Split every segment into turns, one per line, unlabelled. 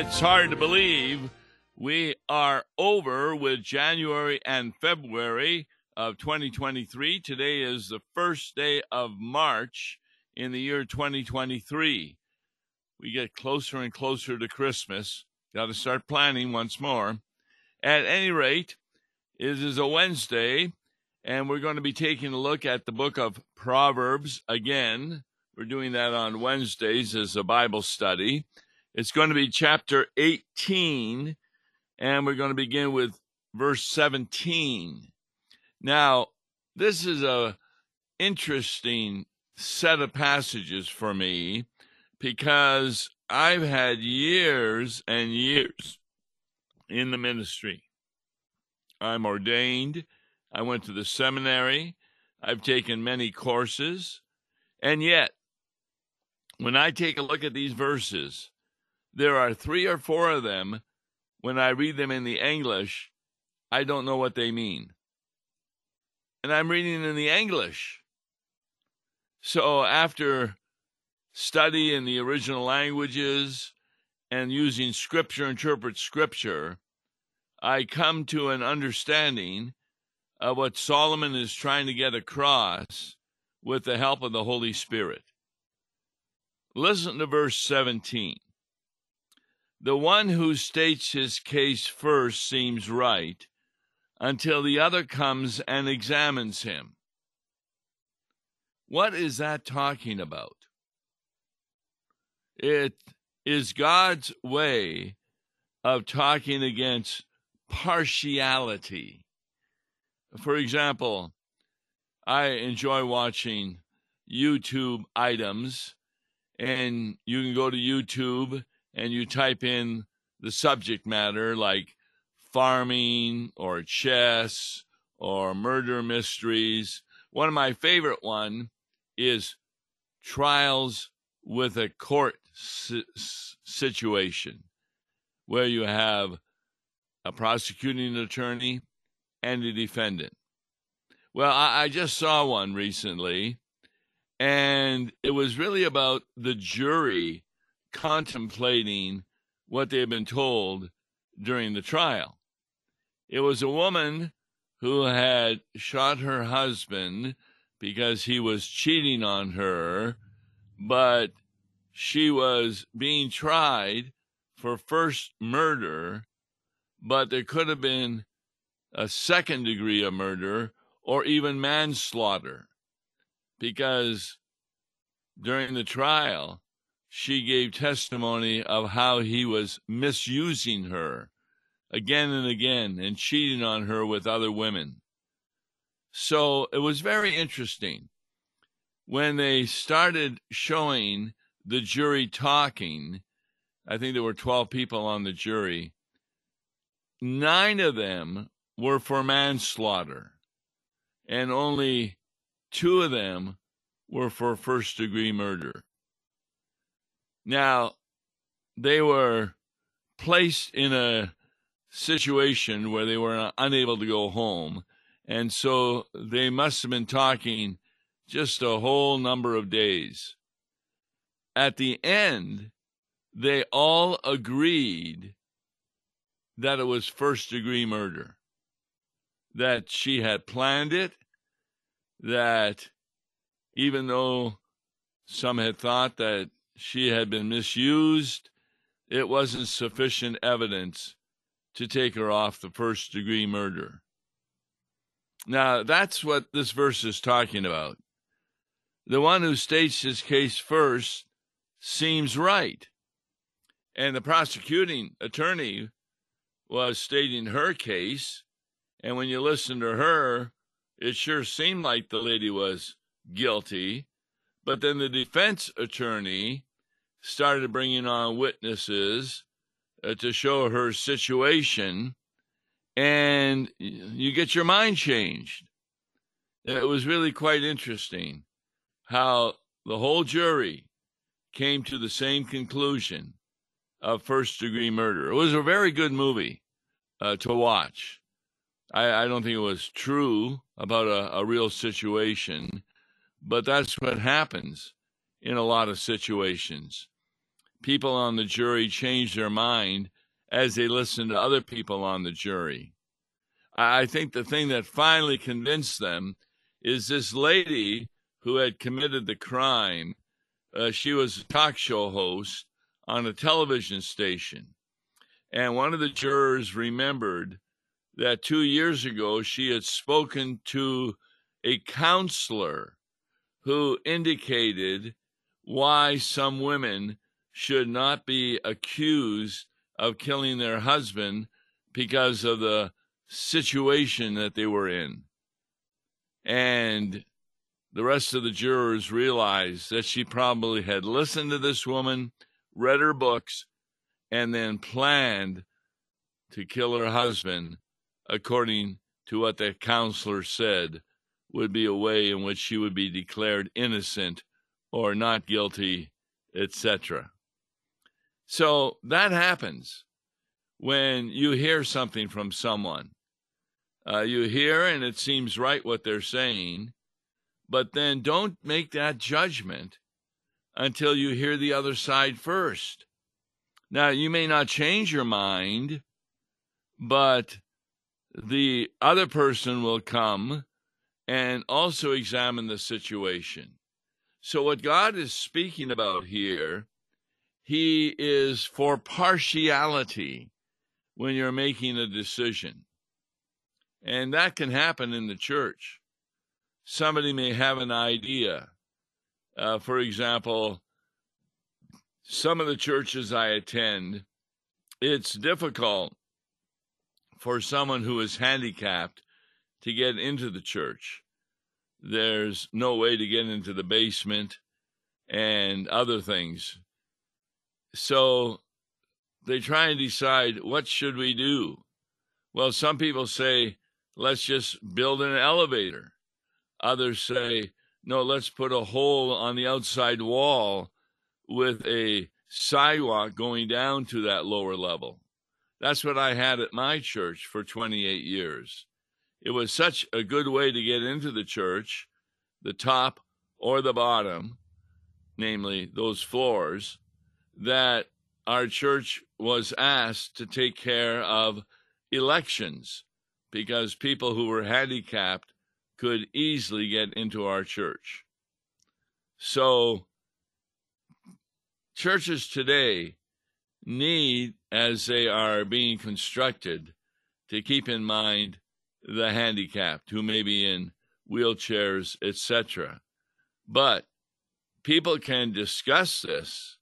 It's hard to believe we are over with January and February of 2023. Today is the first day of March in the year 2023. We get closer and closer to Christmas. Got to start planning once more. At any rate, it is a Wednesday, and we're going to be taking a look at the book of Proverbs again. We're doing that on Wednesdays as a Bible study. It's going to be chapter 18, and we're going to begin with verse 17. Now, this is a interesting set of passages for me because I've had years and years in the ministry. I'm ordained. I went to the seminary. I've taken many courses. And yet, when I take a look at these verses, there are three or four of them, when I read them in the English, I don't know what they mean. And I'm reading in the English. So after study in the original languages and using scripture interpret scripture, I come to an understanding of what Solomon is trying to get across with the help of the Holy Spirit. Listen to verse 17. The one who states his case first seems right until the other comes and examines him. What is that talking about? It is God's way of talking against partiality. For example, I enjoy watching YouTube items and you can go to YouTube and you type in the subject matter like farming or chess or murder mysteries. One of my favorite one is trials with a court si- situation where you have a prosecuting attorney and a defendant. Well, I, I just saw one recently and it was really about the jury contemplating what they had been told during the trial. It was a woman who had shot her husband because he was cheating on her, but she was being tried for first murder, but there could have been a second degree of murder or even manslaughter because during the trial, she gave testimony of how he was misusing her again and again and cheating on her with other women. So it was very interesting. When they started showing the jury talking, I think there were 12 people on the jury, nine of them were for manslaughter, and only Two of them were for first degree murder. Now, they were placed in a situation where they were unable to go home. And so they must have been talking just a whole number of days. At the end, they all agreed that it was first degree murder, that she had planned it that even though some had thought that she had been misused, it wasn't sufficient evidence to take her off the first degree murder. Now, that's what this verse is talking about. The one who states his case first seems right. And the prosecuting attorney was stating her case. And when you listen to her, it sure seemed like the lady was guilty. But then the defense attorney started bringing on witnesses uh, to show her situation, and you get your mind changed. It was really quite interesting how the whole jury came to the same conclusion of first degree murder. It was a very good movie uh, to watch. I, I don't think it was true about a, a real situation, but that's what happens in a lot of situations. People on the jury change their mind as they listen to other people on the jury. I think the thing that finally convinced them is this lady who had committed the crime. Uh, she was a talk show host on a television station. And one of the jurors remembered that two years ago she had spoken to a counselor who indicated why some women should not be accused of killing their husband because of the situation that they were in. And the rest of the jurors realized that she probably had listened to this woman, read her books, and then planned to kill her husband according to what the counselor said would be a way in which she would be declared innocent or not guilty, etc. So that happens when you hear something from someone. Uh, you hear and it seems right what they're saying, but then don't make that judgment until you hear the other side first. Now, you may not change your mind, but the other person will come and also examine the situation. So, what God is speaking about here, He is for partiality when you're making a decision. And that can happen in the church. Somebody may have an idea. Uh, for example, some of the churches I attend, it's difficult for someone who is handicapped to get into the church. There's no way to get into the basement and other things. So they try and decide what should we do? Well, some people say, let's just build an elevator. Others say, no, let's put a hole on the outside wall with a sidewalk going down to that lower level. That's what I had at my church for 28 years. It was such a good way to get into the church, the top or the bottom, namely those floors, that our church was asked to take care of elections because people who were handicapped could easily get into our church. So, churches today need, as they are being constructed, to keep in mind the handicapped who may be in wheelchairs, etc. But people can discuss this.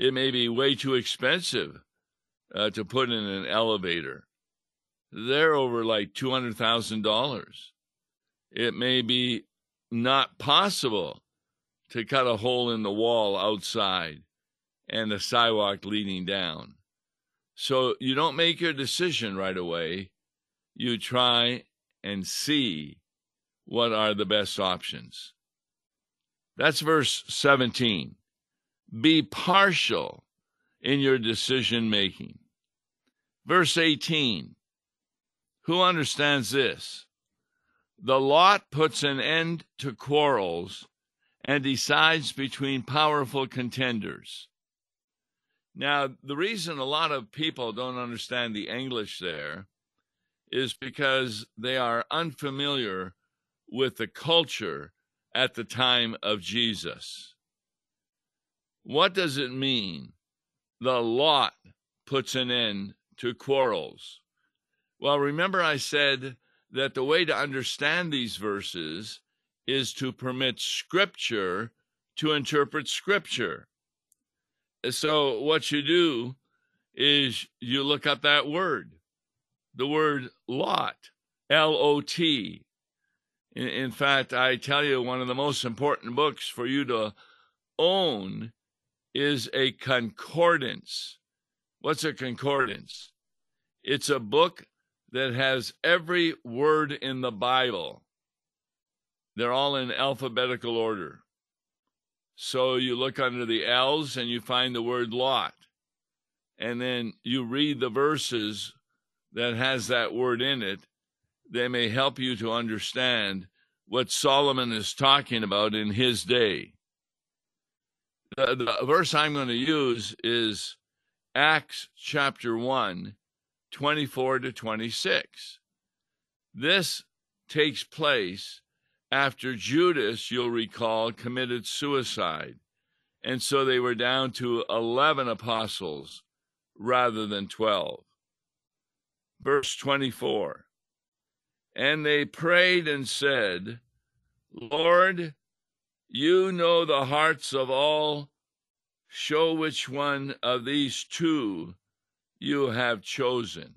It may be way too expensive uh, to put in an elevator. They're over like $200,000. It may be not possible to cut a hole in the wall outside and the sidewalk leading down. So you don't make your decision right away. You try and see what are the best options. That's verse 17. Be partial in your decision making. Verse 18. Who understands this? The lot puts an end to quarrels and decides between powerful contenders. Now, the reason a lot of people don't understand the English there is because they are unfamiliar with the culture at the time of Jesus. What does it mean? The lot puts an end to quarrels. Well, remember I said that the way to understand these verses is to permit Scripture to interpret Scripture. So, what you do is you look up that word, the word lot, L O T. In fact, I tell you, one of the most important books for you to own is a concordance. What's a concordance? It's a book that has every word in the Bible. They're all in alphabetical order. So you look under the L's and you find the word lot. And then you read the verses that has that word in it. They may help you to understand what Solomon is talking about in his day. The, the verse I'm going to use is Acts chapter 1, 24 to 26. This takes place after Judas, you'll recall, committed suicide. And so they were down to 11 apostles rather than 12. Verse 24 And they prayed and said, Lord, you know the hearts of all. Show which one of these two you have chosen.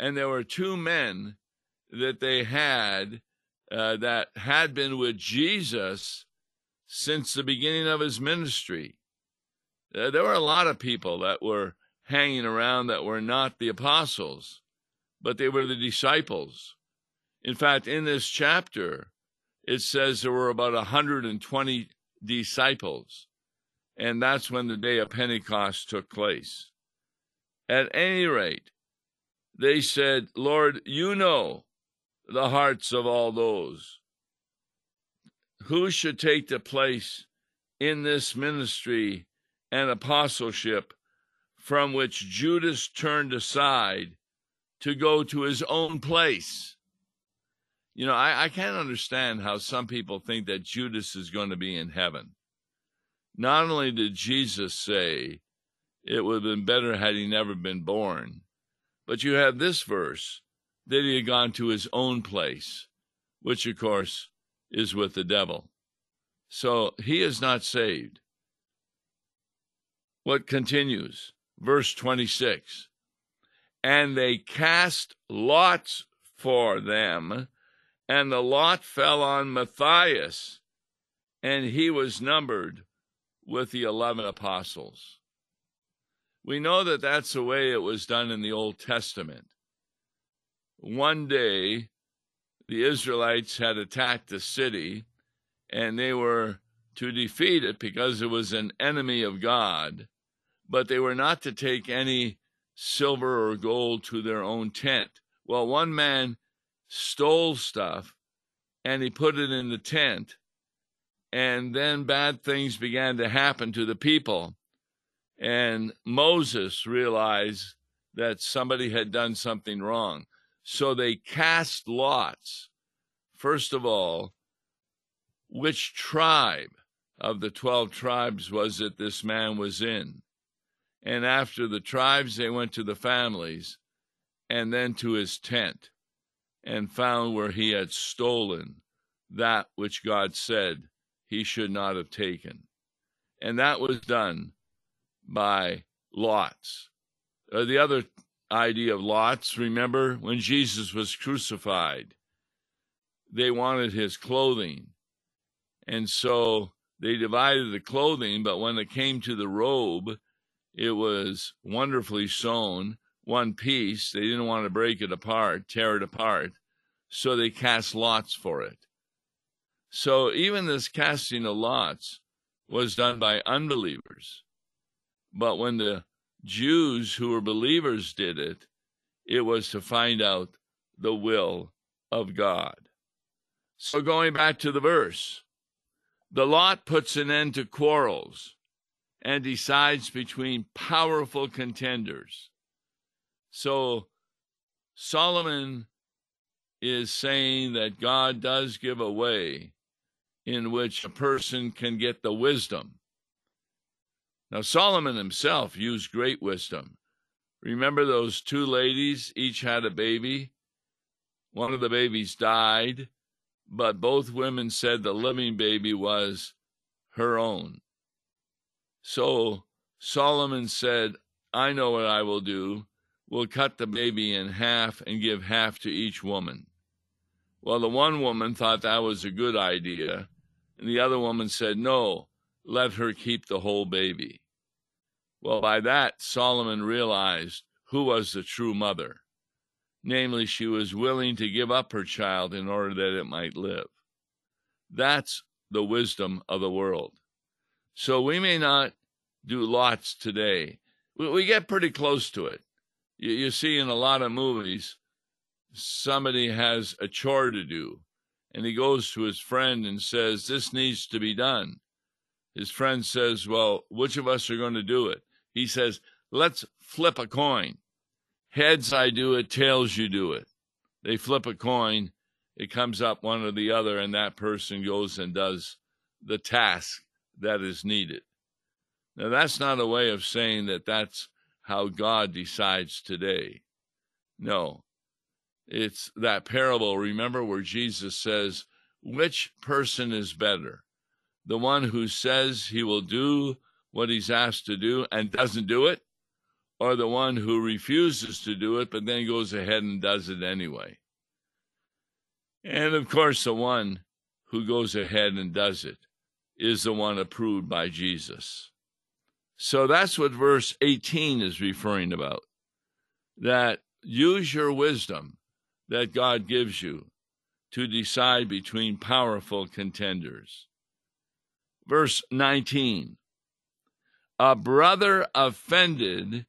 And there were two men that they had uh, that had been with Jesus since the beginning of his ministry. Uh, there were a lot of people that were hanging around that were not the apostles, but they were the disciples. In fact, in this chapter, it says there were about 120 disciples, and that's when the day of Pentecost took place. At any rate, they said, Lord, you know the hearts of all those. Who should take the place in this ministry and apostleship from which Judas turned aside to go to his own place? You know, I, I can't understand how some people think that Judas is going to be in heaven. Not only did Jesus say it would have been better had he never been born, but you have this verse that he had gone to his own place, which of course is with the devil. So he is not saved. What continues? Verse 26 And they cast lots for them, and the lot fell on Matthias, and he was numbered with the 11 apostles. We know that that's the way it was done in the Old Testament one day the Israelites had attacked the city and they were to defeat it because it was an enemy of God, but they were not to take any silver or gold to their own tent. Well, one man stole stuff and he put it in the tent, and then bad things began to happen to the people. And Moses realized that somebody had done something wrong. So they cast lots. First of all, which tribe of the 12 tribes was it this man was in? And after the tribes, they went to the families and then to his tent and found where he had stolen that which God said he should not have taken. And that was done by lots. Uh, the other idea of lots. Remember when Jesus was crucified, they wanted his clothing. And so they divided the clothing, but when it came to the robe, it was wonderfully sewn, one piece. They didn't want to break it apart, tear it apart. So they cast lots for it. So even this casting of lots was done by unbelievers. But when the Jews who were believers did it, it was to find out the will of God. So going back to the verse, the lot puts an end to quarrels and decides between powerful contenders. So Solomon is saying that God does give a way in which a person can get the wisdom now, Solomon himself used great wisdom. Remember those two ladies, each had a baby? One of the babies died, but both women said the living baby was her own. So Solomon said, I know what I will do. We'll cut the baby in half and give half to each woman. Well, the one woman thought that was a good idea, and the other woman said, No, let her keep the whole baby. Well, by that, Solomon realized who was the true mother. Namely, she was willing to give up her child in order that it might live. That's the wisdom of the world. So we may not do lots today. We, get pretty close to it. You, you see in a lot of movies, somebody has a chore to do, and he goes to his friend and says, This needs to be done. His friend says, Well, which of us are going to do it? He says, Let's flip a coin. Heads, I do it. Tails, you do it. They flip a coin. It comes up one or the other, and that person goes and does the task that is needed. Now, that's not a way of saying that that's how God decides today. No, it's that parable, remember, where Jesus says, Which person is better? The one who says he will do what he's asked to do and doesn't do it, or the one who refuses to do it but then goes ahead and does it anyway? And of course, the one who goes ahead and does it is the one approved by Jesus. So that's what verse 18 is referring about. That use your wisdom that God gives you to decide between powerful contenders. Verse 19 A brother offended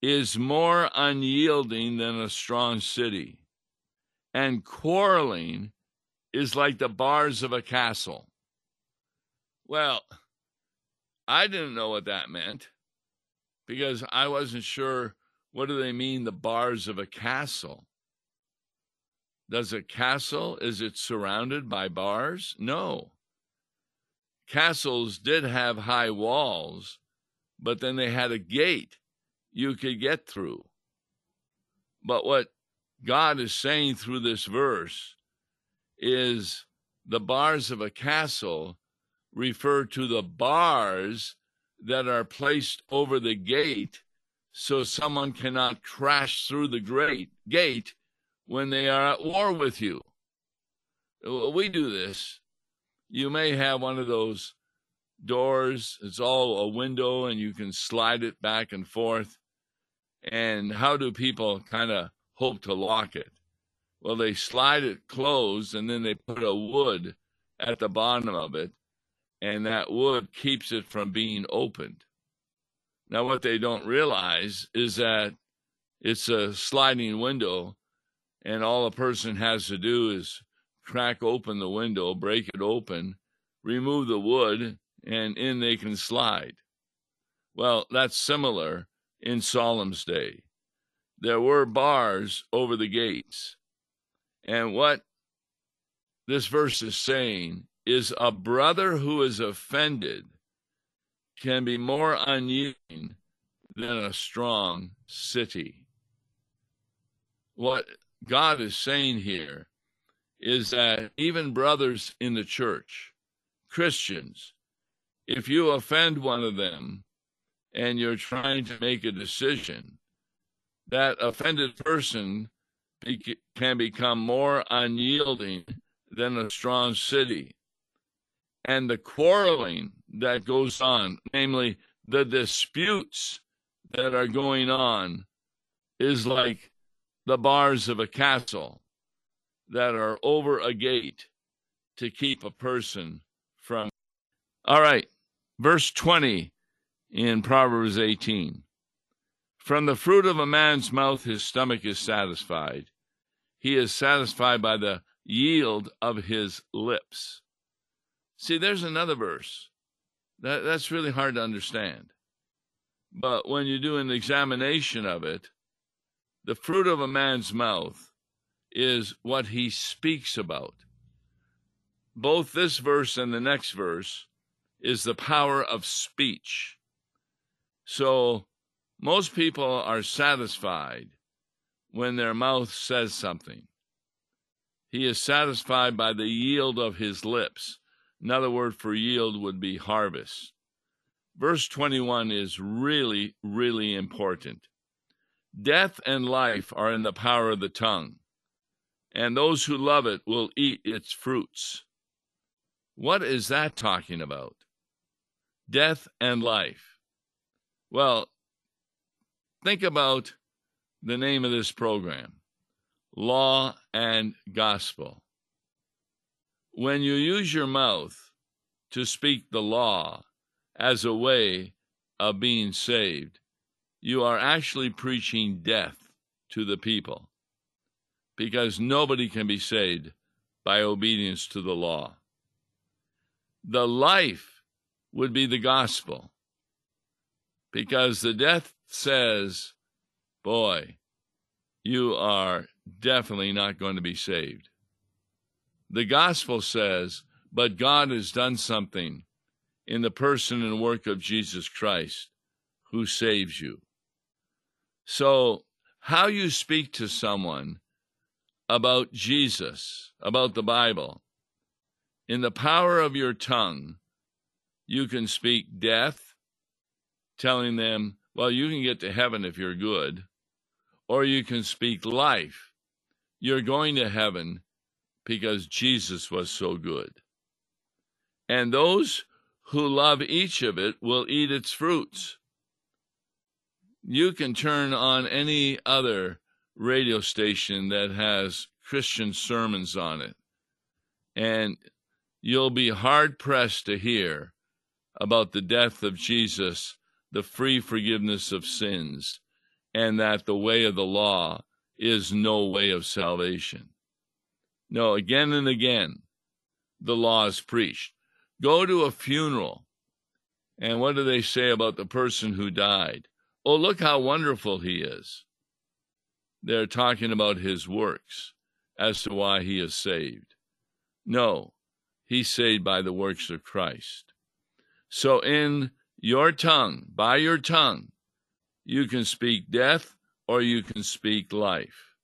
is more unyielding than a strong city, and quarreling is like the bars of a castle. Well, I didn't know what that meant because I wasn't sure what do they mean the bars of a castle. Does a castle is it surrounded by bars? No. Castles did have high walls, but then they had a gate you could get through. But what God is saying through this verse is the bars of a castle refer to the bars that are placed over the gate so someone cannot crash through the great gate when they are at war with you. We do this. You may have one of those doors, it's all a window, and you can slide it back and forth. And how do people kind of hope to lock it? Well, they slide it closed and then they put a wood at the bottom of it and that wood keeps it from being opened. Now, what they don't realize is that it's a sliding window, and all a person has to do is crack open the window, break it open, remove the wood, and in they can slide. Well, that's similar in Solomon's day. There were bars over the gates. And what this verse is saying is a brother who is offended can be more unyielding than a strong city. What God is saying here is that even brothers in the church, Christians, if you offend one of them and you're trying to make a decision, that offended person be- can become more unyielding than a strong city and the quarreling that goes on, namely the disputes that are going on, is like the bars of a castle that are over a gate to keep a person from. All right, verse 20 in Proverbs 18. From the fruit of a man's mouth his stomach is satisfied. He is satisfied by the yield of his lips. See, there's another verse. That, that's really hard to understand. But when you do an examination of it, the fruit of a man's mouth is what he speaks about. Both this verse and the next verse is the power of speech. So most people are satisfied when their mouth says something. He is satisfied by the yield of his lips. Another word for yield would be harvest. Verse 21 is really, really important. Death and life are in the power of the tongue, and those who love it will eat its fruits. What is that talking about? Death and life. Well, think about the name of this program Law and Gospel. When you use your mouth to speak the law as a way of being saved, you are actually preaching death to the people because nobody can be saved by obedience to the law. The life would be the gospel. Because the death says, boy, you are definitely not going to be saved. The gospel says, but God has done something in the person and work of Jesus Christ who saves you. So, how you speak to someone about Jesus, about the Bible, in the power of your tongue, you can speak death, telling them, well, you can get to heaven if you're good, or you can speak life. You're going to heaven because Jesus was so good. And those who love each of it will eat its fruits. You can turn on any other radio station that has Christian sermons on it, and you'll be hard pressed to hear about the death of Jesus, the free forgiveness of sins, and that the way of the law is no way of salvation. No, again and again, the law is preached. Go to a funeral, and what do they say about the person who died? Oh, look how wonderful he is. They're talking about his works as to why he is saved. No, he's saved by the works of Christ. So, in your tongue, by your tongue, you can speak death or you can speak life.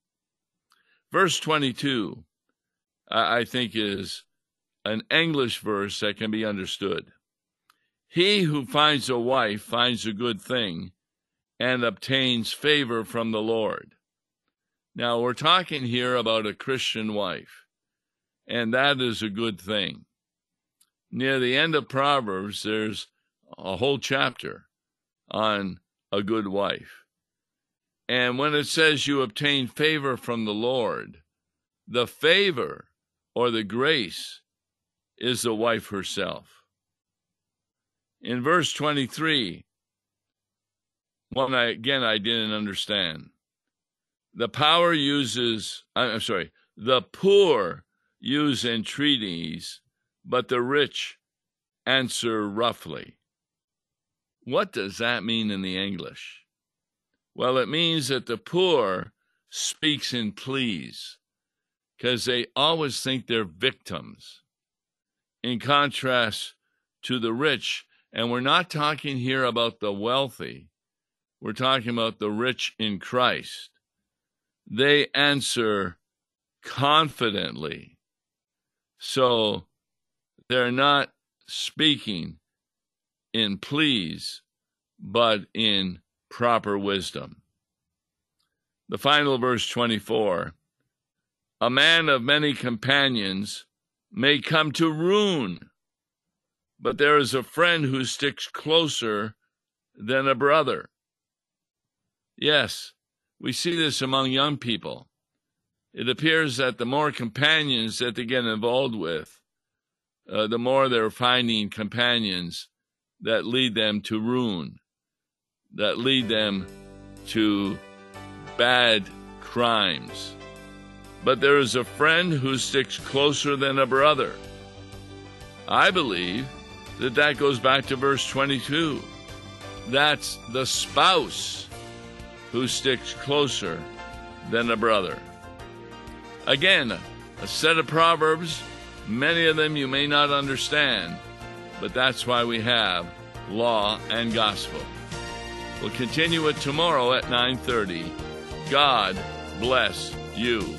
Verse 22, I think, is an English verse that can be understood. He who finds a wife finds a good thing and obtains favor from the Lord. Now, we're talking here about a Christian wife, and that is a good thing. Near the end of Proverbs, there's a whole chapter on a good wife. And when it says you obtain favor from the Lord, the favor or the grace is the wife herself. In verse 23, one I, again I didn't understand. The power uses, I'm sorry, the poor use entreaties, but the rich answer roughly. What does that mean in the English? Well, it means that the poor speaks in pleas because they always think they're victims in contrast to the rich. And we're not talking here about the wealthy, we're talking about the rich in Christ. They answer confidently. So they're not speaking in pleas, but in proper wisdom. The final verse 24 A man of many companions may come to ruin, but there is a friend who sticks closer than a brother. Yes, we see this among young people. It appears that the more companions that they get involved with, uh, the more they're finding companions that lead them to ruin, that lead them to bad crimes but there is a friend who sticks closer than a brother. I believe that that goes back to verse 22. That's the spouse who sticks closer than a brother. Again, a set of proverbs, many of them you may not understand, but that's why we have law and gospel. We'll continue it tomorrow at 9:30. God bless you.